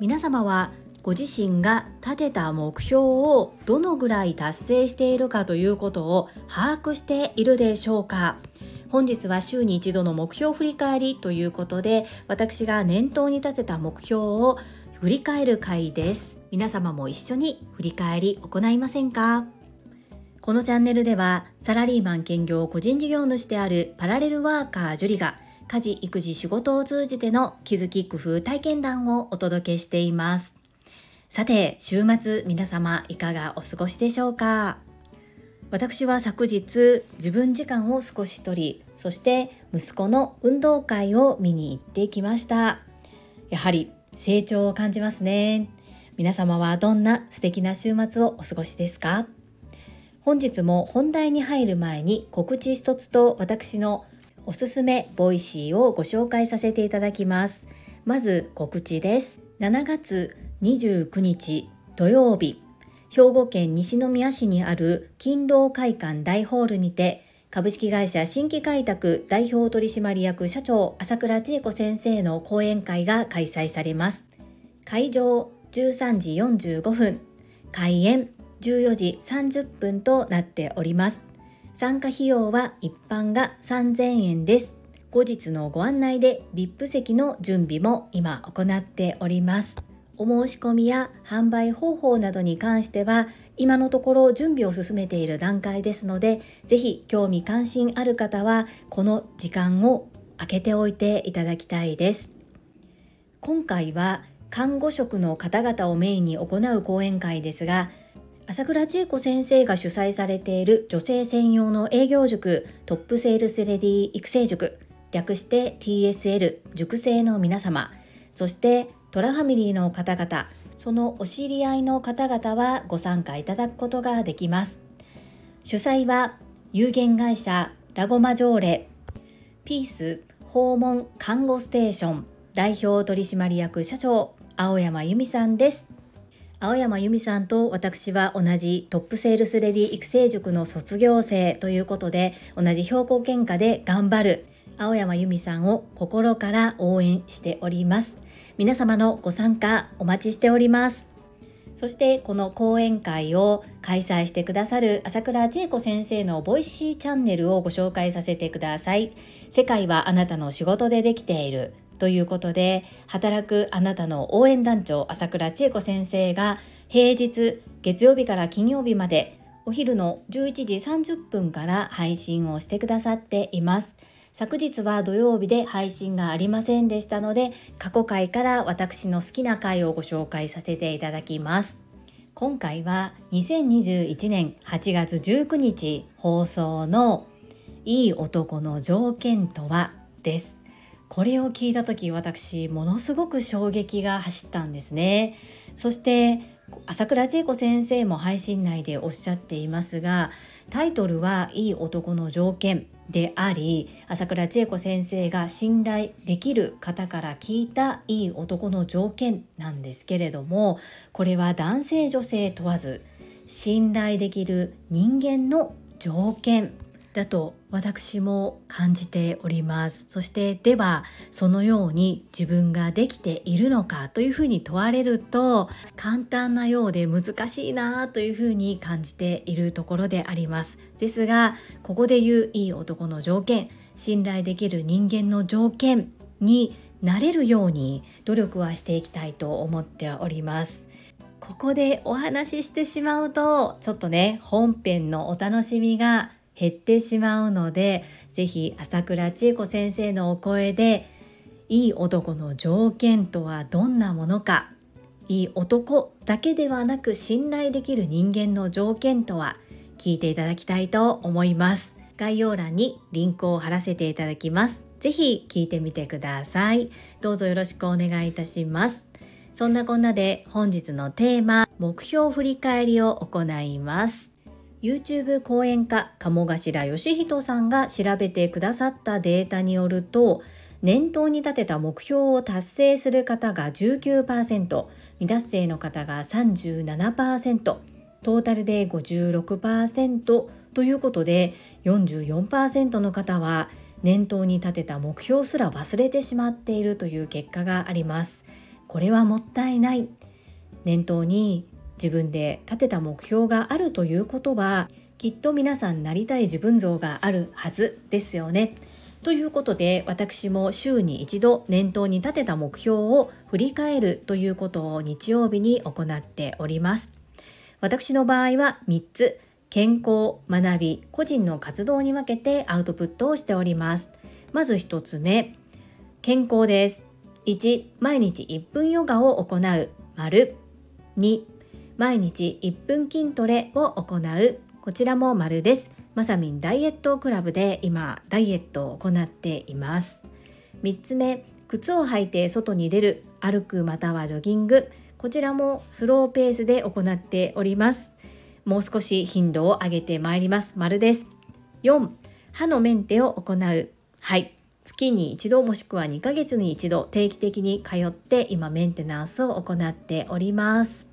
皆様はご自身が立てた目標をどのぐらい達成しているかということを把握しているでしょうか？本日は週に一度の目標振り返りということで私が念頭に立てた目標を振り返る回です。皆様も一緒に振り返り行いませんか？このチャンネルではサラリーマン兼業個人事業主であるパラレルワーカージュリが家事育児仕事を通じての気づき工夫体験談をお届けしています。さて週末皆様いかがお過ごしでしょうか？私は昨日自分時間を少し取りそして息子の運動会を見に行ってきました。やはり成長を感じますね。皆様はどんな素敵な週末をお過ごしですか？本日も本題に入る前に告知一つと私のおすすめ Voicy をご紹介させていただきますまず告知です7月29日土曜日兵庫県西宮市にある勤労会館大ホールにて株式会社新規開拓代表取締役社長朝倉千恵子先生の講演会が開催されます。会場13時45分、開演14時30分となっております。参加費用は一般が3000円です。後日のご案内で VIP 席の準備も今行っております。お申し込みや販売方法などに関しては今のところ準備を進めている段階ですのでぜひ興味関心ある方はこの時間を空けておいていただきたいです今回は看護職の方々をメインに行う講演会ですが朝倉千恵子先生が主催されている女性専用の営業塾トップセールスレディ育成塾略して TSL 塾生の皆様。そしてトラファミリーの方々そのお知り合いの方々はご参加いただくことができます。主催は有限会社ラゴマジョーレピース訪問看護ステーション代表取締役社長青山由美さんです。青山由美さんと私は同じトップセールスレディ育成塾の卒業生ということで同じ兵庫県下で頑張る青山由美さんを心から応援しております。皆様のご参加お待ちしております。そしてこの講演会を開催してくださる朝倉千恵子先生の Voicy チャンネルをご紹介させてください。世界はあなたの仕事でできている。ということで働くあなたの応援団長朝倉千恵子先生が平日月曜日から金曜日までお昼の11時30分から配信をしてくださっています。昨日は土曜日で配信がありませんでしたので過去回から私の好きな回をご紹介させていただきます。今回は2021年8月19日放送のいい男の条件とは？です。これを聞いた時私ものすごく衝撃が走ったんですね。そして朝倉千恵子先生も配信内でおっしゃっていますがタイトルは「いい男の条件」であり朝倉千恵子先生が信頼できる方から聞いたいい男の条件なんですけれどもこれは男性女性問わず信頼できる人間の条件。だと私も感じております。そしてではそのように自分ができているのかというふうに問われると簡単なようで難しいなというふうに感じているところであります。ですがここで言ういい男の条件信頼できる人間の条件になれるように努力はしていきたいと思っております。ここでお話ししてしまうとちょっとね本編のお楽しみが減ってしまうので是非朝倉千恵子先生のお声でいい男の条件とはどんなものかいい男だけではなく信頼できる人間の条件とは聞いていただきたいと思います。概要欄にリンクを貼らせていただきます。是非聞いてみてください。どうぞよろしくお願いいたします。そんなこんなで本日のテーマ目標振り返りを行います。YouTube 講演家鴨頭義人さんが調べてくださったデータによると念頭に立てた目標を達成する方が19%未達成の方が37%トータルで56%ということで44%の方は念頭に立てた目標すら忘れてしまっているという結果があります。これはもったいない。念頭に自分で立てた目標があるということはきっと皆さんなりたい自分像があるはずですよね。ということで私も週に一度念頭に立てた目標を振り返るということを日曜日に行っております。私の場合は3つ健康、学び、個人の活動に分けてアウトプットをしております。まず1つ目健康です。1毎日1分ヨガを行う。丸。2毎日1分筋トレを行う。こちらも丸です。まさみんダイエットクラブで今ダイエットを行っています。3つ目靴を履いて外に出る。歩くまたはジョギング。こちらもスローペースで行っております。もう少し頻度を上げてまいります。丸です。4歯のメンテを行う。はい。月に一度もしくは2ヶ月に一度定期的に通って今メンテナンスを行っております。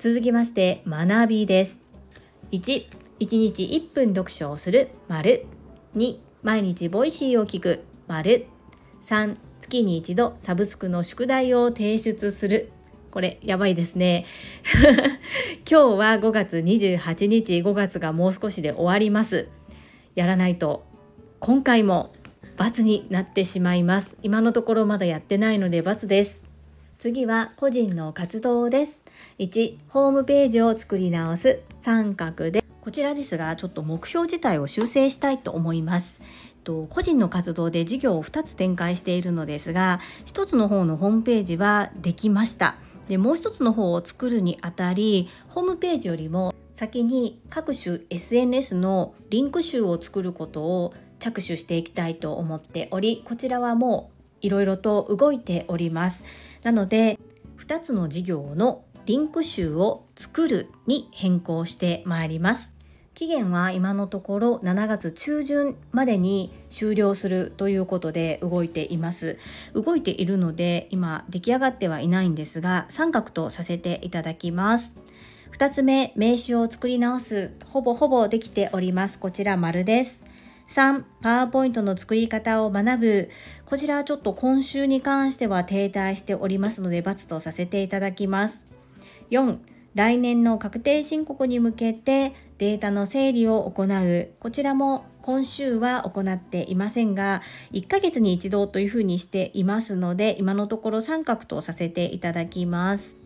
続きまして学びです。1 1日1分読書をする。丸。2毎日 Voicy を聞く。丸。3月に一度サブスクの宿題を提出する。これやばいですね。今日は5月28日5月がもう少しで終わります。やらないと今回も罰になってしまいます。今のところまだやってないので罰です。次は個人の活動です。1ホームページを作り直す。三角で。こちらですがちょっと目標自体を修正したいと思います。と個人の活動で事業を2つ展開しているのですが1つの方のホームページはできました。でもう1つの方を作るにあたりホームページよりも先に各種 SNS のリンク集を作ることを着手していきたいと思っておりこちらはもういろいろと動いております。なので2つの事業のリンク集を作るに変更してまいります。期限は今のところ7月中旬までに終了するということで動いています。動いているので今出来上がってはいないんですが三角とさせていただきます。2つ目名刺を作り直す。ほぼほぼできております。こちら丸です。3パワーポイントの作り方を学ぶ。こちらはちょっと今週に関しては停滞しておりますので×とさせていただきます。4来年の確定申告に向けてデータの整理を行う。こちらも今週は行っていませんが1ヶ月に一度というふうにしていますので今のところ三角とさせていただきます。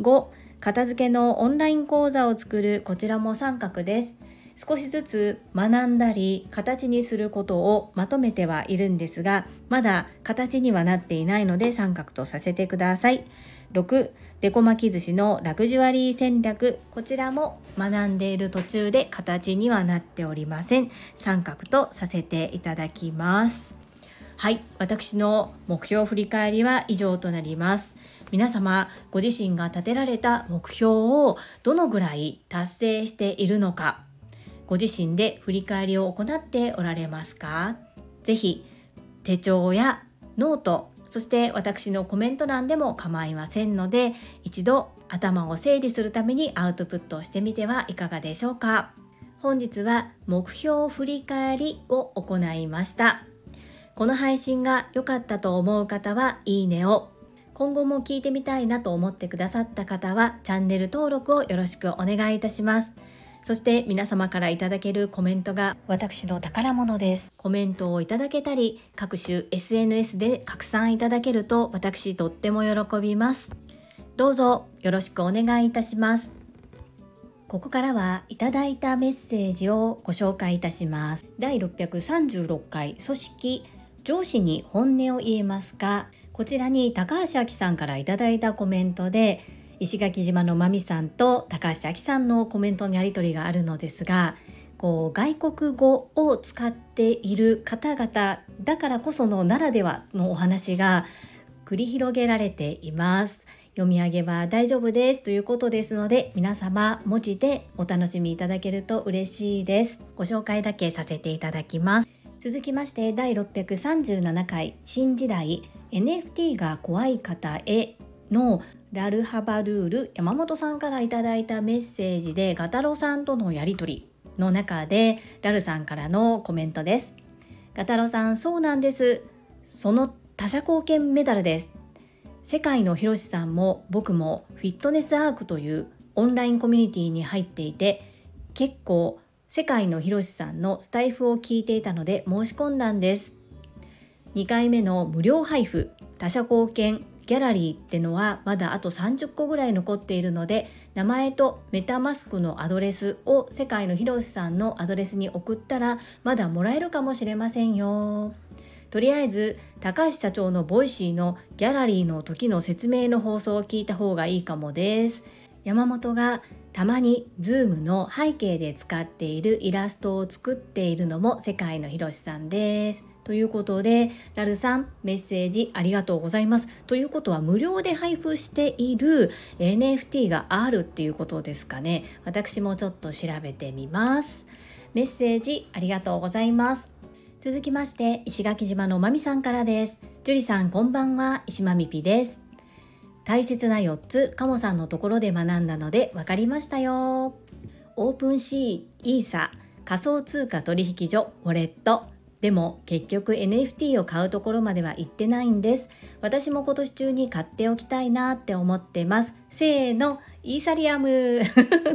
5片付けのオンライン講座を作る。こちらも三角です。少しずつ学んだり形にすることをまとめてはいるんですがまだ形にはなっていないので三角とさせてください。6デコ巻き寿司のラグジュアリー戦略。こちらも学んでいる途中で形にはなっておりません。三角とさせていただきます。はい私の目標振り返りは以上となります。皆様ご自身が立てられた目標をどのぐらい達成しているのか。ご自身で振り返りを行っておられますか？ぜひ手帳やノートそして私のコメント欄でも構いませんので一度頭を整理するためにアウトプットをしてみてはいかがでしょうか？本日は目標振り返りを行いました。この配信が良かったと思う方はいいねを今後も聞いてみたいなと思ってくださった方はチャンネル登録をよろしくお願いいたします。そして皆様からいただけるコメントが私の宝物です。コメントをいただけたり、各種 SNS で拡散いただけると私とっても喜びます。どうぞよろしくお願いいたします。ここからはいただいたメッセージをご紹介いたします。第636回組織上司に本音を言えますか？こちらに高橋明さんからいただいたコメントで石垣島のまみさんと高橋明さんのコメントのやり取りがあるのですがこう外国語を使っている方々だからこそのならではのお話が繰り広げられています。読み上げは大丈夫ですということですので皆様文字でお楽しみいただけると嬉しいです。ご紹介だけさせていただきます。続きまして第637回新時代 NFT が怖い方へのラルハバルール山本さんからいただいたメッセージでガタロさんとのやり取りの中でラルさんからのコメントです。ガタロさんそうなんです。その他者貢献メダルです。世界のひろしさんも僕もフィットネスアークというオンラインコミュニティに入っていて結構世界のひろしさんのスタイフを聞いていたので申し込んだんです。2回目の無料配布他者貢献ギャラリーってのはまだあと30個ぐらい残っているので名前とメタマスクのアドレスを世界のひろしさんのアドレスに送ったらまだもらえるかもしれませんよ。とりあえず高橋社長の Voicy のギャラリーの時の説明の放送を聞いた方がいいかもです。山本がたまに Zoom の背景で使っているイラストを作っているのも世界のひろしさんです。ということで、ラルさん、メッセージありがとうございます。ということは、無料で配布している NFT があるっていうことですかね。私もちょっと調べてみます。メッセージありがとうございます。続きまして、石垣島のまみさんからです。樹里さん、こんばんは。石まみぴです。大切な4つ、カモさんのところで学んだので分かりましたよ。オープンシー、イーサ、仮想通貨取引所、ウォレット、でも結局 NFT を買うところまでは行ってないんです。私も今年中に買っておきたいなって思ってます。せーの、イーサリアム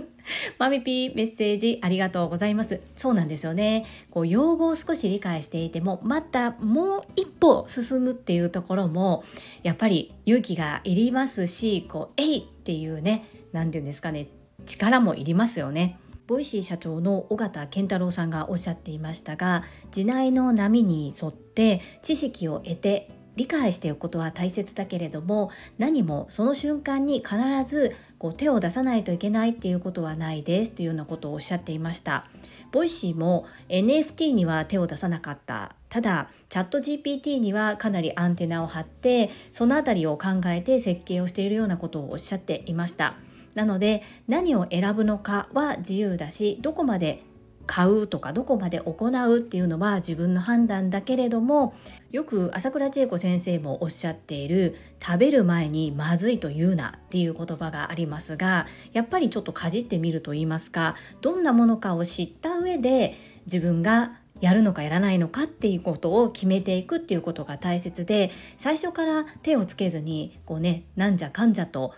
マミピーメッセージありがとうございます。そうなんですよね。こう用語を少し理解していても、またもう一歩進むっていうところも、やっぱり勇気がいりますし、こう、えいっていうね、何て言うんですかね、力もいりますよね。 Voicy 社長の緒方憲太郎さんがおっしゃっていましたが時代の波に沿って知識を得て理解しておくことは大切だけれども何もその瞬間に必ずこう手を出さないといけないっていうことはないですというようなことをおっしゃっていました。 Voicy も NFT には手を出さなかった。ただチャット GPT にはかなりアンテナを張ってそのあたりを考えて設計をしているようなことをおっしゃっていました。なので何を選ぶのかは自由だしどこまで買うとかどこまで行うっていうのは自分の判断だけれどもよく朝倉千恵子先生もおっしゃっている食べる前にまずいと言うなっていう言葉がありますがやっぱりちょっとかじってみると言いますかどんなものかを知った上で自分がやるのかやらないのかっていうことを決めていくっていうことが大切で最初から手をつけずにこうねなんじゃかんじゃと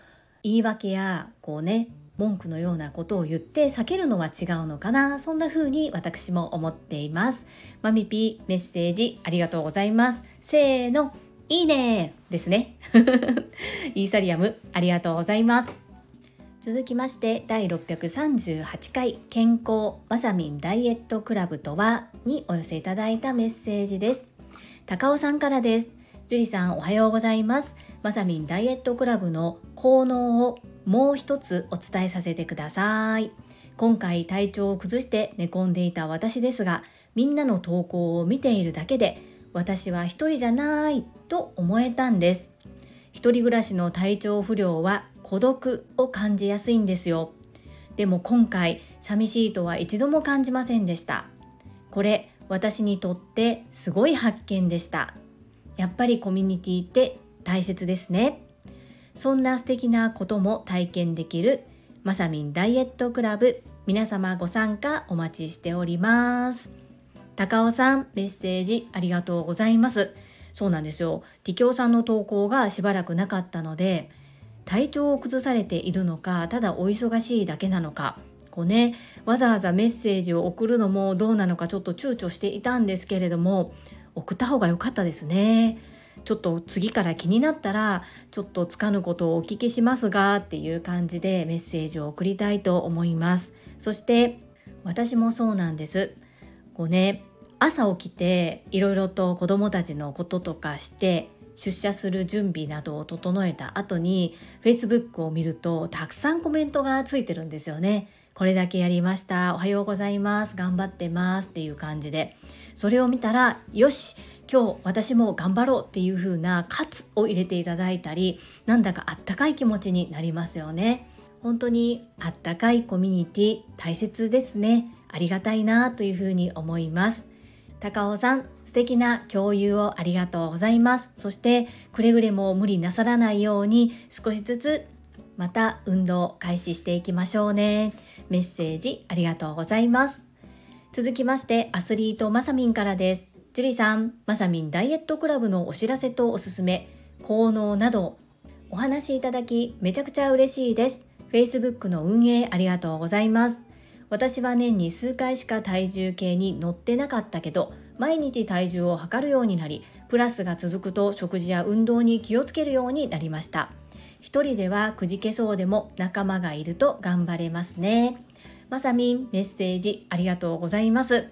言い訳やこうね文句のようなことを言って避けるのは違うのかなそんな風に私も思っています。マミピーメッセージありがとうございます。せーのいいねですね。イーサリアムありがとうございます。続きまして第638回健康まさみんダイエットクラブとはにお寄せいただいたメッセージです。高尾さんからです。樹里さんおはようございます。まさみんダイエットクラブの効能をもう一つお伝えさせてください。今回体調を崩して寝込んでいた私ですが、みんなの投稿を見ているだけで、私は一人じゃないと思えたんです。一人暮らしの体調不良は孤独を感じやすいんですよ。でも今回、寂しいとは一度も感じませんでした。これ、私にとってすごい発見でした。やっぱりコミュニティって大切ですね。そんな素敵なことも体験できるまさみんダイエットクラブ。皆様ご参加お待ちしております。高尾さんメッセージありがとうございます。そうなんですよ。ティキョさんの投稿がしばらくなかったので体調を崩されているのかただお忙しいだけなのかこうねわざわざメッセージを送るのもどうなのかちょっと躊躇していたんですけれども送った方が良かったですね。ちょっと次から気になったらちょっとつかぬことをお聞きしますがっていう感じでメッセージを送りたいと思いますそして私もそうなんですこうね朝起きていろいろと子供たちのこととかして出社する準備などを整えた後に Facebook を見るとたくさんコメントがついてるんですよね。これだけやりました。おはようございます。頑張ってますっていう感じで。それを見たら、よし今日私も頑張ろうっていう風な喝を入れていただいたりなんだかあったかい気持ちになりますよね。本当にあったかいコミュニティ大切ですね。ありがたいなというふうに思います。高尾さん素敵な共有をありがとうございます。そしてくれぐれも無理なさらないように少しずつまた運動を開始していきましょうね。メッセージありがとうございます。続きましてアスリートまさみんからです。樹里さん、まさみんダイエットクラブのお知らせとおすすめ、効能などお話いただきめちゃくちゃ嬉しいです。Facebook の運営ありがとうございます。私は年に数回しか体重計に乗ってなかったけど、毎日体重を測るようになり、プラスが続くと食事や運動に気をつけるようになりました。一人ではくじけそうでも仲間がいると頑張れますね。まさみんメッセージありがとうございます。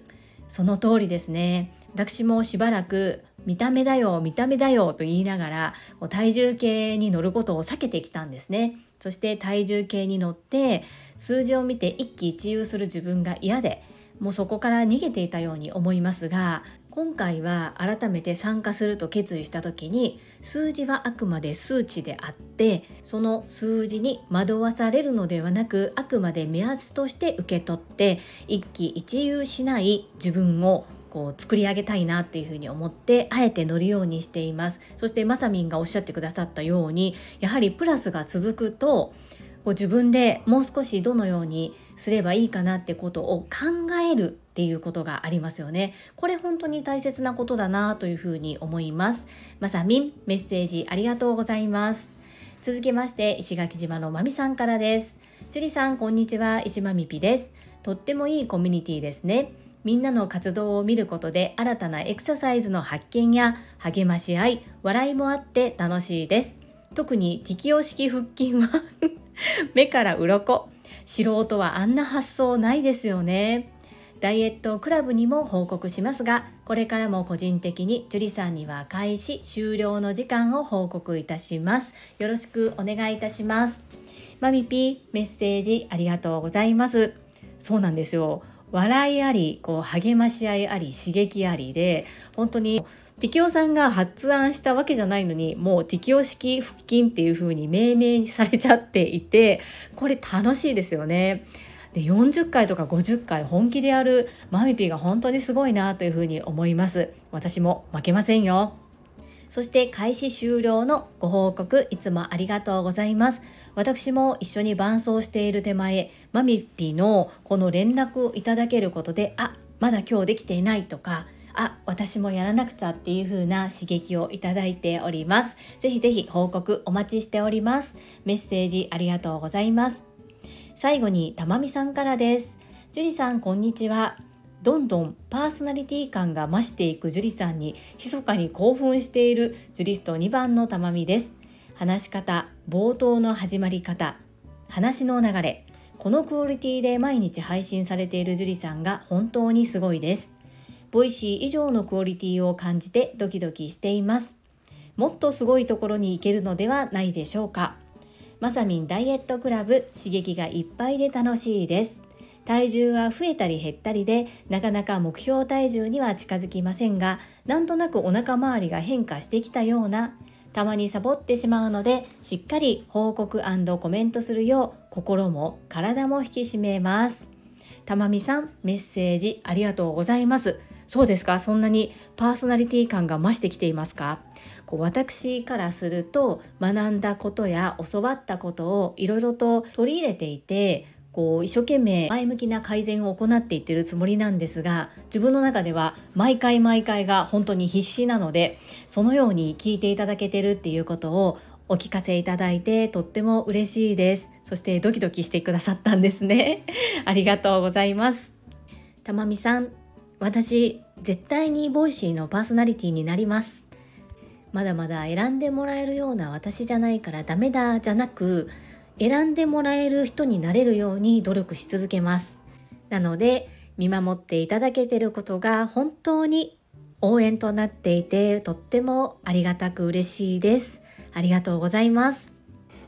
その通りですね。私もしばらく見た目だよ見た目だよと言いながら体重計に乗ることを避けてきたんですね。そして体重計に乗って数字を見て一喜一憂する自分が嫌でもうそこから逃げていたように思いますが今回は改めて参加すると決意した時に数字はあくまで数値であってその数字に惑わされるのではなくあくまで目安として受け取って一喜一憂しない自分をこう作り上げたいなっていうふうに思ってあえて乗るようにしていますそしてまさみんがおっしゃってくださったようにやはりプラスが続くとこう自分でもう少しどのようにすればいいかなってことを考えるっていうことがありますよね。これ本当に大切なことだなというふうに思います。まさみん、メッセージありがとうございます。続きまして、石垣島のまみさんからです。樹里さん、こんにちは。石まみぴです。とってもいいコミュニティですね。みんなの活動を見ることで新たなエクササイズの発見や励まし合い、笑いもあって楽しいです。特に適応式腹筋は 目から鱗。素人はあんな発想ないですよね。ダイエットクラブにも報告しますがこれからも個人的に樹里さんには開始終了の時間を報告いたします。よろしくお願いいたします。マミピーメッセージありがとうございます。そうなんですよ。笑いありこう励まし合いあり刺激ありで本当に適応さんが発案したわけじゃないのにもう適応式腹筋っていう風に命名されちゃっていてこれ楽しいですよね。で40回とか50回本気でやるマミピが本当にすごいなというふうに思います私も負けませんよそして開始終了のご報告いつもありがとうございます。私も一緒に伴走している手前マミッピのこの連絡をいただけることであまだ今日できていないとかあ私もやらなくちゃっていう風な刺激をいただいております。ぜひぜひ報告お待ちしております。メッセージありがとうございます。最後にたまみさんからです。樹里さんこんにちは。どんどんパーソナリティ感が増していく樹里さんに密かに興奮しているジュリスト2番のたまみです話し方冒頭の始まり方話の流れこのクオリティで毎日配信されている樹里さんが本当にすごいです Voicy 以上のクオリティを感じてドキドキしています。もっとすごいところに行けるのではないでしょうか。まさみんダイエットクラブ刺激がいっぱいで楽しいです。体重は増えたり減ったりでなかなか目標体重には近づきませんがなんとなくお腹周りが変化してきたようなたまにサボってしまうのでしっかり報告コメントするよう心も体も引き締めます。たまみさんメッセージありがとうございます。そうですか？そんなにパーソナリティ感が増してきていますか？こう私からすると学んだことや教わったことをいろいろと取り入れていてこう一生懸命前向きな改善を行っていってるつもりなんですが自分の中では毎回毎回が本当に必死なのでそのように聞いていただけてるっていうことをお聞かせいただいてとっても嬉しいです。そしてドキドキしてくださったんですね。ありがとうございます。たまみさん私絶対に Voicy のパーソナリティになります。まだまだ選んでもらえるような私じゃないからダメだじゃなく選んでもらえる人になれるように努力し続けます。なので見守っていただけてることが本当に応援となっていてとってもありがたく嬉しいです。ありがとうございます。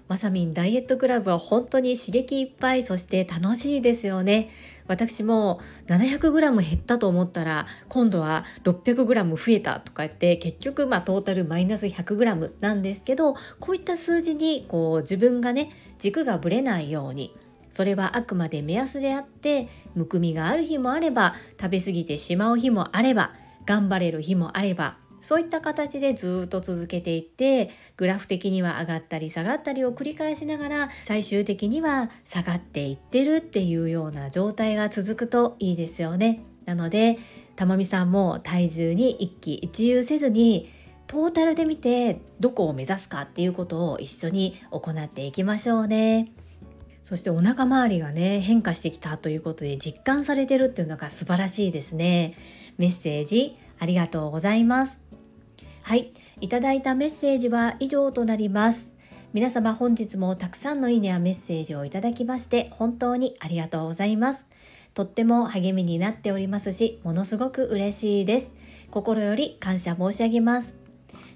まさみんダイエットクラブは本当に刺激いっぱいそして楽しいですよね。私も 700g 減ったと思ったら今度は 600g 増えたとか言って結局まあトータルマイナス 100g なんですけどこういった数字にこう自分がね軸がぶれないようにそれはあくまで目安であってむくみがある日もあれば食べ過ぎてしまう日もあれば頑張れる日もあればそういった形でずっと続けていってグラフ的には上がったり下がったりを繰り返しながら最終的には下がっていってるっていうような状態が続くといいですよね。なのでたまみさんも体重に一喜一憂せずにトータルで見てどこを目指すかっていうことを一緒に行っていきましょうね。そしてお腹周りがね変化してきたということで実感されてるっていうのが素晴らしいですね。メッセージありがとうございます。はい、いただいたメッセージは以上となります。皆様本日もたくさんのいいねやメッセージをいただきまして本当にありがとうございます。とっても励みになっておりますし、ものすごく嬉しいです。心より感謝申し上げます。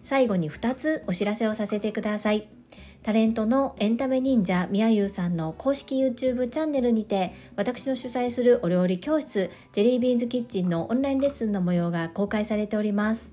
最後に2つお知らせをさせてください。タレントのエンタメ忍者みやゆうさんの公式 YouTube チャンネルにて私の主催するお料理教室ジェリービーンズキッチンのオンラインレッスンの模様が公開されております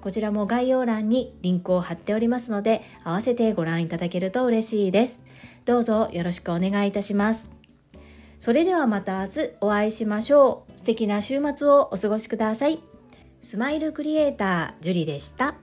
こちらも概要欄にリンクを貼っておりますので、合わせてご覧いただけると嬉しいです。どうぞよろしくお願いいたします。それではまた明日お会いしましょう。素敵な週末をお過ごしください。スマイルクリエイター、ジュリでした。